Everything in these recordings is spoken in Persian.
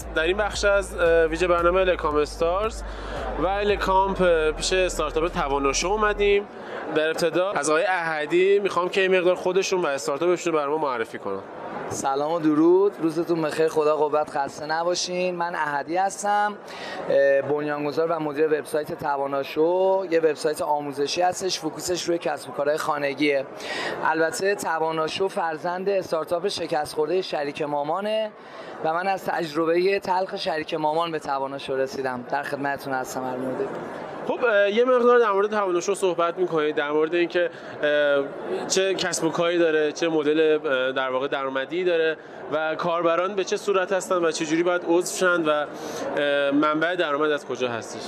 قسم در این بخش از ویژه برنامه الکام استارز و الکامپ پیش استارتاپ تواناشو اومدیم. در ابتدا از آقای احدی می‌خوام که یه مقدار خودشون و استارتاپشون رو برای ما معرفی کنن. سلام و درود. روزتون بخیر. خدا قوت خسته نباشین. من احدی هستم بنیانگذار و مدیر وبسایت تواناشو. یه وبسایت آموزشی هستش focusش روی کسب و کارهای خانگیه. البته تواناشو فرزند استارتاپ شکست خورده شریک مامانه و من از تجربه تلخ شریک مامان به تواناشو رسیدم. در خدمتتون هستم هر خب یه مقدار در مورد توانشو صحبت می‌کنید در مورد اینکه چه کسب و کاری داره چه مدل در واقع درآمدی داره و کاربران به چه صورت هستن و چه جوری باید عضو شن و منبع درآمد از کجا هستش؟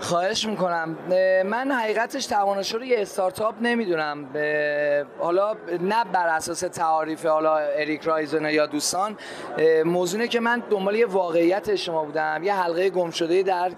خواهش می‌کنم. من حقیقتش توانشو رو یه استارتاپ نمی‌دونم. حالا نه بر اساس تعاریف حالا اریک رایزن یا دوستان. موضوعه که من دنبال یه واقعیت شما بودم یه حلقه گم شده در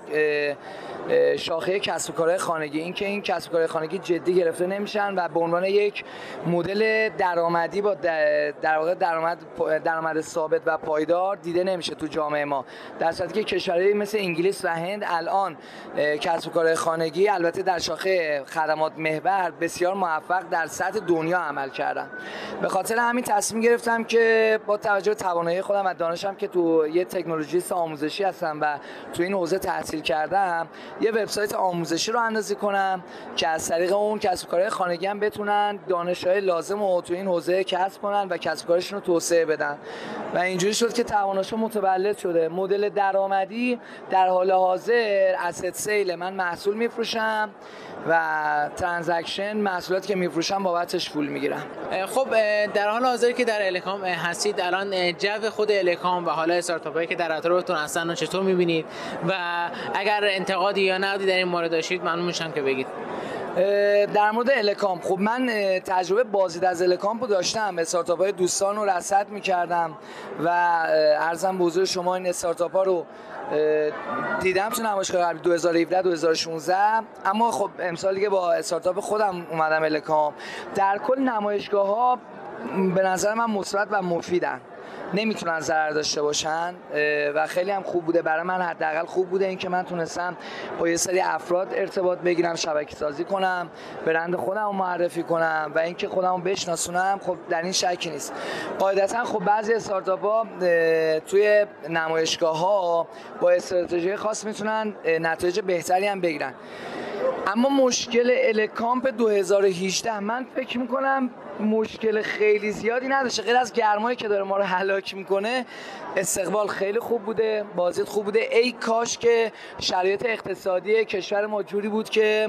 شاخه کسب و کارهای خانگی. اینکه این کسب و کارهای خانگی جدی گرفته نمیشن و به عنوان یک مدل درآمدی با در واقع درآمد درآمد ثابت و پایدار دیده نمیشه تو جامعه ما. در صورتی که کشورهای مثل انگلیس و هند الان کسب و کارهای خانگی البته در شاخه خدمات محور بسیار موفق در سطح دنیا عمل کردن. به خاطر همین تصمیم گرفتم که با توجه به توانایی خودم و دانشم که تو یه تکنولوژیست آموزشی هستم و تو این حوزه تحصیل کردم یه وبسایت آموزشی رو اندازی کنم که از طریق اون کسب کارهای خانگی هم بتونن دانشهای لازم رو تو این حوزه کسب کنن و کسب کارشون رو توسعه بدن. و اینجوری شد که تواناشو متولد شده. مدل درآمدی در حال حاضر اسید سیل من محصول میفروشم و transaction محصولاتی که میفروشم بابتش پول می‌گیرم. خب در حال حاضر که در الکام هستید الان جو خود الکام و حالا استارتاپایی که در اطرافتون هستن چطور می‌بینید؟ و اگر انتقادی یا نقدی در این مورد داشتید ممنون میشم که بگید. در مورد الکام خب من تجربه بازدید از الکام رو داشتم. استارتاپ های دوستان رو رصد می‌کردم و عرضم به شما این استارتاپ ها رو دیدم تو نمایشگاه قبلی 2017 2016 اما خب امسال که با استارتاپ خودم اومدم الکام در کل نمایشگاه ها به نظر من مثبت و مفیدن. نمی‌تونن ضرر داشته باشن و خیلی هم خوب بوده. برای من حداقل خوب بوده اینکه من تونستم با یه سری افراد ارتباط بگیرم شبکه سازی کنم برند خودم رو معرفی کنم و اینکه خودم رو بشناسونم خب در این شکی نیست. قاعدتا خب بعضی استارتاپ ها توی نمایشگاه ها با استراتژی خاص می‌تونن نتایج بهتری هم بگیرن. اما مشکل الکامپ 2018 من فکر می‌کنم مشکل خیلی زیادی نداشته. غیر از گرمایی که داره ما رو هلاک می‌کنه استقبال خیلی خوب بوده بازیت خوب بوده. ای کاش که شرایط اقتصادی کشور ما جوری بود که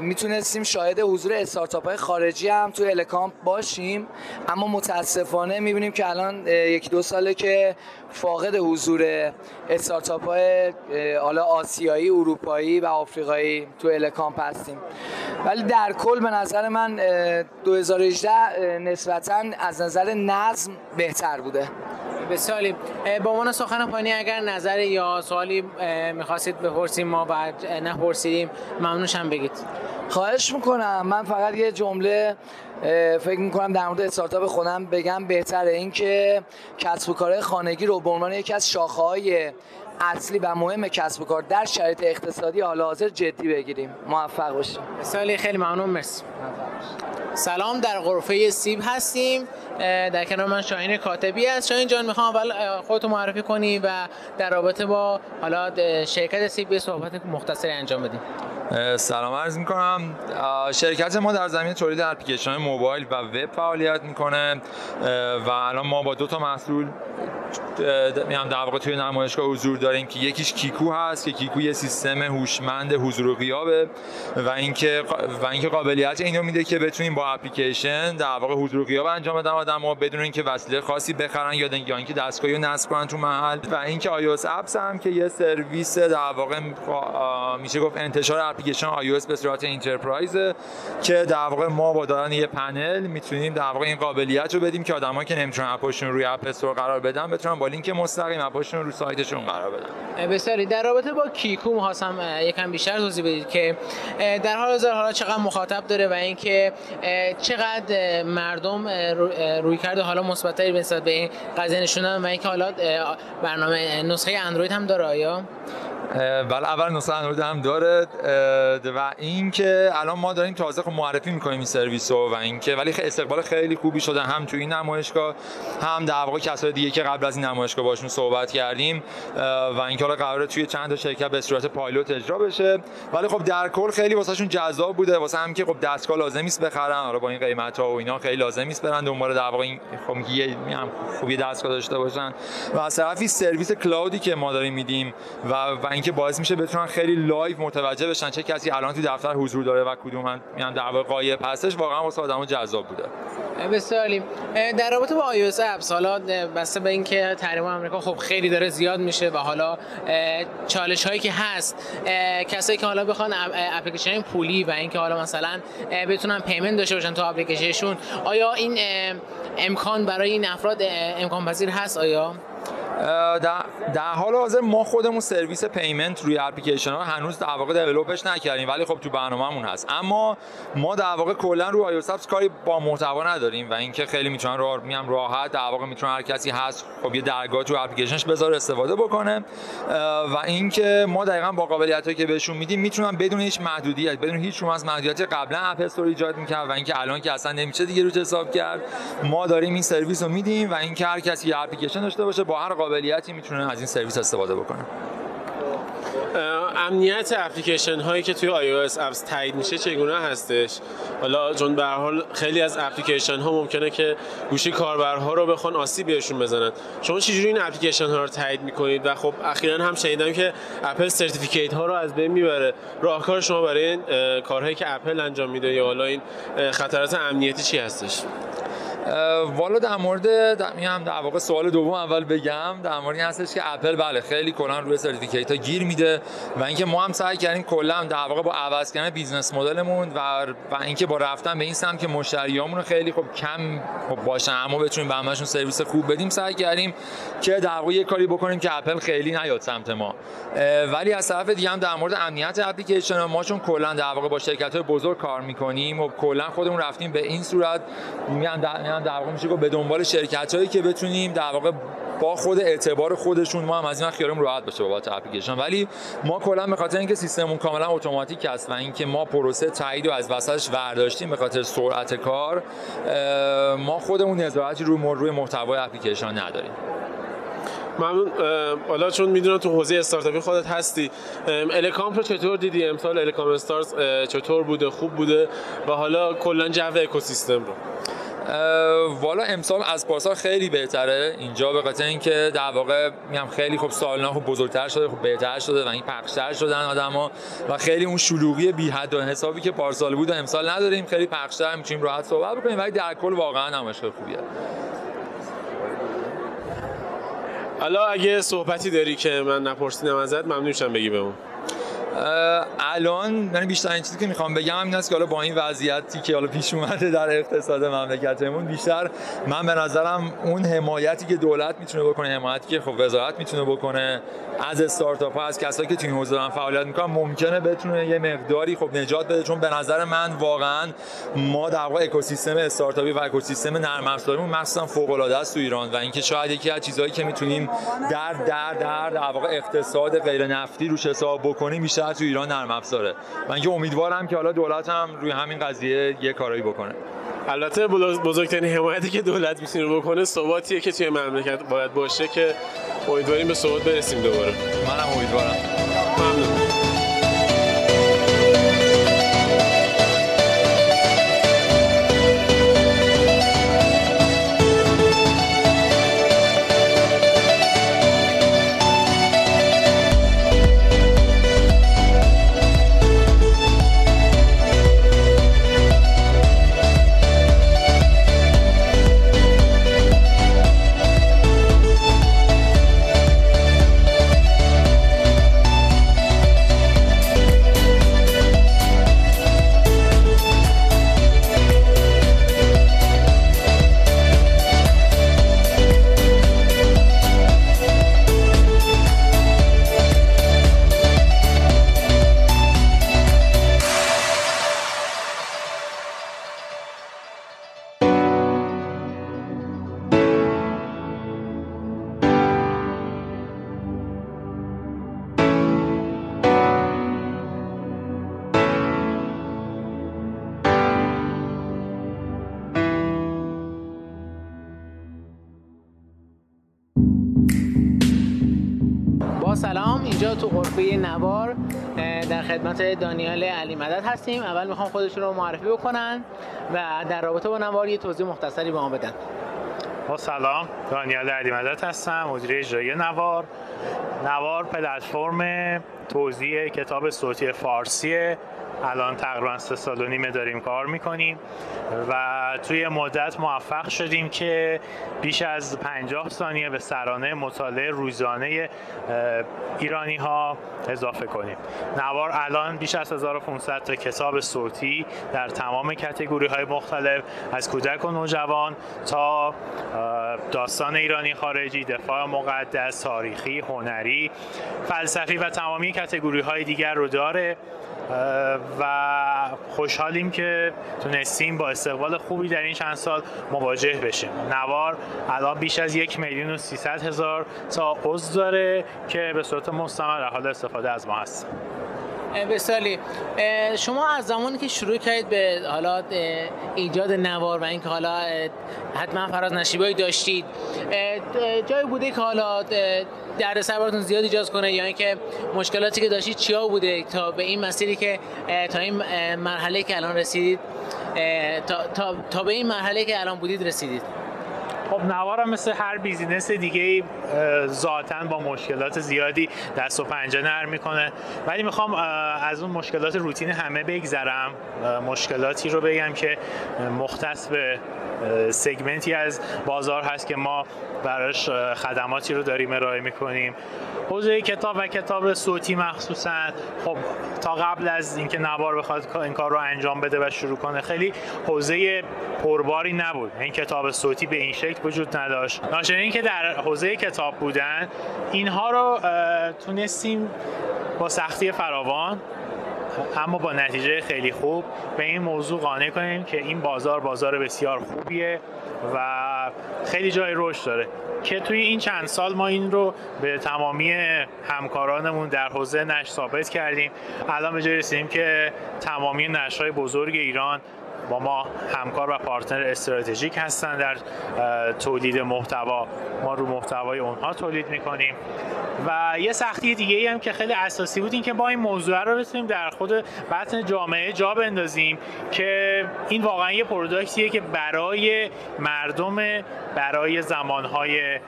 می‌تونستیم شاهد حضور استارتاپ های خارجی هم توی الکامپ باشیم. اما متاسفانه می‌بینیم که الان یکی دو ساله که فاقد حضور استارتاپ های حالا آسیایی اروپایی و آفریقایی تو الکامپ هستیم. ولی در کل به نظر من 2018 نسبتا از نظر نظم بهتر بوده. بسیاری به عنوان سخن پایانی اگر نظر یا سوالی می‌خواستید بپرسیم ما و نپرسیدیم ممنونشم بگید. خواهش می‌کنم. من فقط یه جمله فکر می‌کنم در مورد استارتاپ خودم بگم. بهتره اینکه کسب و کار خانگی رو به عنوان یکی از شاخه های اصلی و مهم کسب و کار در شرایط اقتصادی حال حاضر جدی بگیریم. موفق باشیم سالی خیلی ممنون. مرسی. سلام در غرفه سیب هستیم. در کنار من شاهین کاتبی است. شاهین جان می‌خوام اول خودتو معرفی کنی و در رابطه با حالا شرکت سیب صحبت مختصری انجام بدیم سلام عرض می‌کنم. شرکت ما در زمین تولید اپلیکیشن موبایل و وب فعالیت می‌کنه و الان ما با دو تا محصول میام در واقع توی نمایشگاه حضور داریم که یکیش کیکو هست که کیکو یه سیستم هوشمند حضور و غیابه و اینکه و اینکه قابلیت اینو میده که بتونیم با اپلیکیشن در واقع حضور و غیاب انجام بدن آدم‌ها بدون اینکه وسیله خاصی بخرن یا اینکه دستگاهی رو نصب کنن تو محل. و اینکه iOS اپس هم که یه سرویس در واقع میشه گفت انتشار اپلیکیشن iOS به صورت enterprise که در واقع ما با دادن یه پنل می‌تونیم در واقع این قابلیت رو بدیم که آدمایی که نمی‌تونن اپشون روی اپ استور قرار بدن بتونن با لینک مستقیم اپشون رو سایتشون قرار بدن. بسیاری. در رابطه با کیکو می‌خواستم یکم بیشتر توضیح بدید که در حال حاضر حالا چقدر مخاطب داره و اینکه چقدر مردم رویکرد حالا مثبتری نسبت به این قضیه نشون دادن و اینکه حالا برنامه نسخه اندروید هم داره آیا بله اول نسخه اندروید هم داره و اینکه الان ما داریم تازه خب معرفی می‌کنیم این سرویس رو و اینکه ولی خیلی استقبال خیلی خوبی شده هم تو این نمایشگاه هم در واقع کسای دیگه که قبل از این نمایشگاه باشون صحبت کردیم و اینکه حالا قراره توی چند تا شرکت به صورت پایلوت اجرا بشه. ولی خب در کل خیلی واسهشون جذاب بوده. واسه هم که خب دستگاه لازم نیست بخرن. حالا با این قیمت و اینا خیلی لازم نیست برن دنبال در واقع این خب یه خوبی دستگاه داشته باشن. و از طرفی سرویس cloudی که ما داریم میدیم و و اینکه باعث میشه بتونن خیلی live متوجه بشن چه کسی الان تو دفتر حضور داره و کدوم هم میان در واقع غایب هستش واقعا واسه آدمو جذاب بوده. بسیار در رابطه با iOS اپس حالا بسته به اینکه تحریم آمریکا خب خیلی داره زیاد میشه و حالا چالش هایی که هست کسایی که حالا بخوان اپلیکیشن پولی و اینکه حالا مثلا بتونن payment داشته باشن تو اپلیکیشنشون آیا این امکان برای این افراد امکان پذیر هست؟ آیا؟ در حال حاضر ما خودمون سرویس payment روی اپلیکیشن ها هنوز در واقع developش نکردیم ولی خب تو برنامه‌مون هست. اما ما در واقع کلا رو iOS اپس کاری با محتوا نداریم و اینکه خیلی می‌تونن راه میام راحت در واقع می‌تونن هر کسی هست خب یه درگاه تو اپلیکیشنش بذاره استفاده بکنه. و اینکه ما دقیقا با قابلیتایی که بهشون میدیم می‌تونن بدون هیچ محدودیت بدون هیچ از محدودیت قبلا اپ استور ایجاد می‌کرد و اینکه الان که اصلا نمیشه دیگه روش حساب کرد ما داریم این سرویس رو میدیم و اینکه هر کسی اپلیکیشن داشته باشه با هر قابلیتی می‌تونه این سرویس استفاده بکنه امنیت اپلیکیشن هایی که توی iOS اپس تایید میشه چگونه هستش؟ حالا چون به حال خیلی از اپلیکیشن ها ممکنه که گوشی کاربرها رو بخوان آسیب بهشون بزنن. شما چجوری این اپلیکیشن ها رو تایید می‌کنید؟ و خب اخیرا هم شنیدم که اپل certificate ها رو از بین می‌بره. راهکار شما برای کارهایی که اپل انجام میده یا حالا این خطرات امنیتی چی هستش؟ والا در مورد میام در واقع سوال دوم اول بگم در مورد این هستش که اپل بله خیلی کلا روی certificate ها گیر میده و اینکه ما هم سعی کردیم کلا در واقع با عوض کردن business مدلمون و و اینکه با رفتن به این سمت که مشتریامون خیلی خب کم خب باشن اما بتونیم به همشون سرویس خوب بدیم سعی کردیم که در واقع یه کاری بکنیم که اپل خیلی نیاد سمت ما. ولی از طرف دیگه هم در مورد امنیت اپلیکیشن ما چون کلا در واقع با شرکت های بزرگ کار می‌کنیم و کلا خودمون رفتیم به این صورت میگم هم در واقع میشه به دنبال شرکت هایی که بتونیم در واقع با خود اعتبار خودشون ما هم از این خیالمون راحت باشه بابت اپلیکیشن ولی ما کلا به خاطر اینکه سیستممون کاملا اتوماتیک است و اینکه ما پروسه تایید رو از وسطش برداشتیم به خاطر سرعت کار ما خودمون نظارتی روی روی محتوای اپلیکیشن نداریم. ممنون. حالا چون می‌دونم تو حوزه استارتاپی خودت هستی الکامپ رو چطور دیدی امسال؟ الکام استارز چطور بوده؟ خوب بوده؟ و حالا کلا جو اکوسیستم رو. والا امسال از پارسال خیلی بهتره. اینجا به خاطر اینکه در واقع میگم خیلی خوب سالنا خوب بزرگتر شده خوب بهتر شده و این پخشتر شدن آدما و خیلی اون شلوغی بی حد و حسابی که پارسال بود و امسال نداریم خیلی پخشتر می‌تونیم راحت صحبت بکنیم. ولی در کل واقعا نمایشگاه خوبیه. حالا اگه صحبتی داری که من نپرسیدم ازت ممنون بگی بهمون الان یعنی بیشتر این چیزی که می‌خوام بگم این است که حالا با این وضعیتی که حالا پیش اومده در اقتصاد مملکتمون بیشتر من به نظرم اون حمایتی که دولت می‌تونه بکنه حمایتی که خب وزارت می‌تونه بکنه از استارتاپ ها از کسایی که تو این حوزه دارن فعالیت می‌کنن ممکنه بتونه یه مقداری خب نجات بده. چون به نظر من واقعا ما در واقع اکوسیستم استارتاپی و اکوسیستم نرم افزاریمون مثلا فوق العاده است تو ایران. و اینکه شاید یکی از چیزهایی که می‌تونیم در در در در واقع اقتصاد غیر نفتی روش حساب بکنیم بیشتر تو ایران نرم افزاره. من اینکه امیدوارم که حالا دولت هم روی همین قضیه یه کارایی بکنه. البته بزرگترین حمایتی که دولت می‌تونه بکنه ثباتیه که توی مملکت باید باشه که امیدواریم به ثبات برسیم دوباره. منم امیدوارم. اینجا تو غرفه نوار در خدمت دانیال علی مدد هستیم. اول می‌خوام خودشون رو معرفی بکنن و در رابطه با نوار یه توضیح مختصری به ما بدن. با سلام دانیال علی مدد هستم مدیر اجرایی نوار. نوار پلتفرم توزیع کتاب صوتی فارسی الان تقریبا سه سال و نیمه داریم کار می‌کنیم و توی مدت موفق شدیم که بیش از 50 ثانیه به سرانه مطالعه روزانه ایرانی ها اضافه کنیم. نوار الان بیش از 1500 تا کتاب صوتی در تمام کتگوری های مختلف از کودک و نوجوان تا داستان ایرانی خارجی دفاع مقدس تاریخی هنری. فلسفی و تمامی کتگوری های دیگر رو داره. و خوشحالیم که تونستیم با استقبال خوبی در این چند سال مواجه بشیم. نوار الان بیش از یک میلیون و سیصد هزار تا عضو داره که به صورت مستمر حال استفاده از ما هست. بسیاری شما از زمانی که شروع کردید به حالا ایجاد نوار و اینکه حالا حتما فراز نشیبایی داشتید جایی بوده که حالا در براتون زیاد ایجاد کنه یا اینکه مشکلاتی که داشتید چیا بوده تا به این مسیری که تا این مرحله که الان رسیدید تا, تا, تا به این مرحله که الان بودید رسیدید؟ خب نوارم مثل هر بیزینس دیگه ذاتا با مشکلات زیادی دست و پنجه نرم می‌کنه. ولی می‌خوام از اون مشکلات روتین همه بگذرم. مشکلاتی رو بگم که مختص به سگمنتی از بازار هست که ما براش خدماتی رو داریم ارائه می‌کنیم. حوزه کتاب و کتاب صوتی مخصوصا. خب تا قبل از اینکه نوار بخواد این کار رو انجام بده و شروع کنه خیلی حوزه پرباری نبود. این کتاب صوتی به این شکل وجود نداشت. ناشنین که در حوزه کتاب بودن اینها رو تونستیم با سختی فراوان اما با نتیجه خیلی خوب به این موضوع قانع کنیم که این بازار بازار بسیار خوبیه و خیلی جای رشد داره. که توی این چند سال ما این رو به تمامی همکارانمون در حوزه نشر ثابت کردیم. الان به جای رسیدیم که تمامی نشرهای بزرگ ایران با ما همکار و پارتنر استراتژیک هستن در تولید محتوا. ما رو محتوای اونها تولید می‌کنیم. و یه سختی دیگه ای هم که خیلی اساسی بود این که با این موضوع رو بتونیم در خود بطن جامعه جا بندازیم که این واقعا یه پروداکتیه که برای مردم برای زمانهای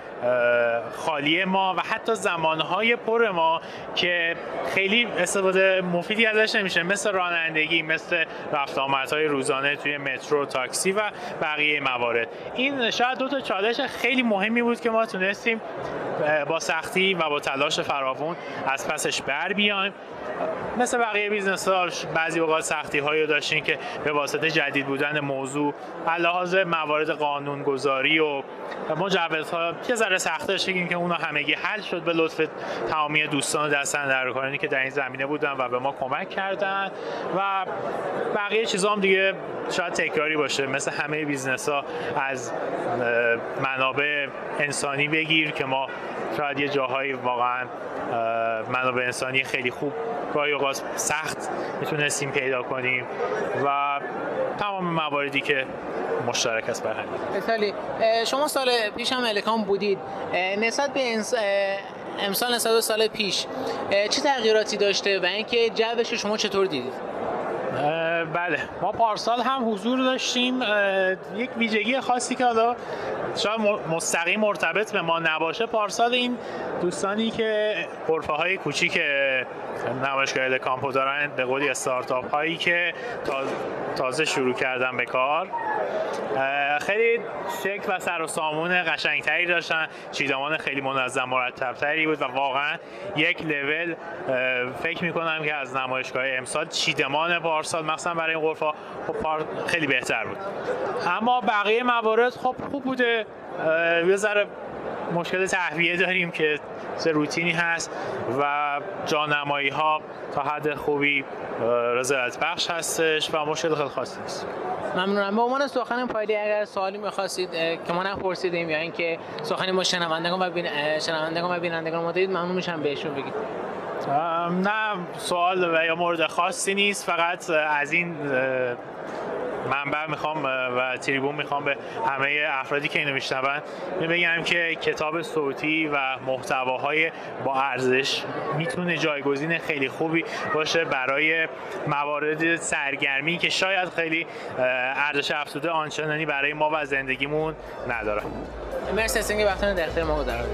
خالی ما و حتی زمانهای پر ما که خیلی استفاده مفیدی ازش نمیشه. مثل رانندگی مثل رفت آمدهای روزانه توی مترو تاکسی و بقیه موارد. این شاید دو تا چالش خیلی مهمی بود که ما تونستیم با سختی و با تلاش فراوون از پسش بر بیایم. مثل بقیه business ها بعضی اوقات سختی هایی داشتیم که به واسطه جدید بودن موضوع لحاظ موارد قانون گذاری و مجوزها یه ذره سخت داشتیم که اونا همگی حل شد به لطف تمامی دوستان دست اندرکارانی که در این زمینه بودن و به ما کمک کردن. و بقیه چیزا هم دیگه شاید تکراری باشه. مثل همه business ها از منابع انسانی بگیر که ما شاید یه جاهایی واقعا منابع انسانی خیلی خوب گاهی اوقات سخت می‌تونستیم پیدا کنیم و تمام مواردی که مشترک است بر همین شما سال پیش هم الکام بودید. نسبت به امسال نسبت به سال پیش چه تغییراتی داشته و اینکه جوش شما چطور دیدید؟ بله. ما پارسال هم حضور داشتیم یک ویژگی خاصی که حالا شاید مستقیم مرتبط به ما نباشه. پارسال این دوستانی که غرفه های کوچیک نمایشگاه کامپو دارن به قولی استارتاپ هایی که تازه شروع کردن به کار خیلی شکل و سر و سامون قشنگتری داشتن. چیدمان خیلی منظم مرتبتری بود و واقعا یک لول فکر می‌کنم که از نمایشگاه امسال چیدمان پارسال مثلا برای این غرفه خب خیلی بهتر بود. اما بقیه موارد خب خوب بوده. یه ذره مشکل تهویه داریم که سه روتینی هست و جانمایی ها تا حد خوبی رضایت بخش هستش و مشکل خیلی خاصی نیست. ممنونم. به عنوان سخن پایلی اگر سوالی می‌خواستید که ما نپرسیدیم یا اینکه سخنی ما شنوندگان و بین... شنوندگان و بینندگان ما دارید ممنون میشم بهشون بگید. نه سوال و یا مورد خاصی نیست فقط از این منبع می‌خوام و تریبون می‌خوام به همه افرادی که اینو میشنون بگم که کتاب صوتی و محتواهای با ارزش می‌تونه جایگزین خیلی خوبی باشه برای موارد سرگرمی که شاید خیلی ارزش افزوده آنچنانی برای ما و زندگیمون نداره مرسی از اینکه وقتتون در ما قرار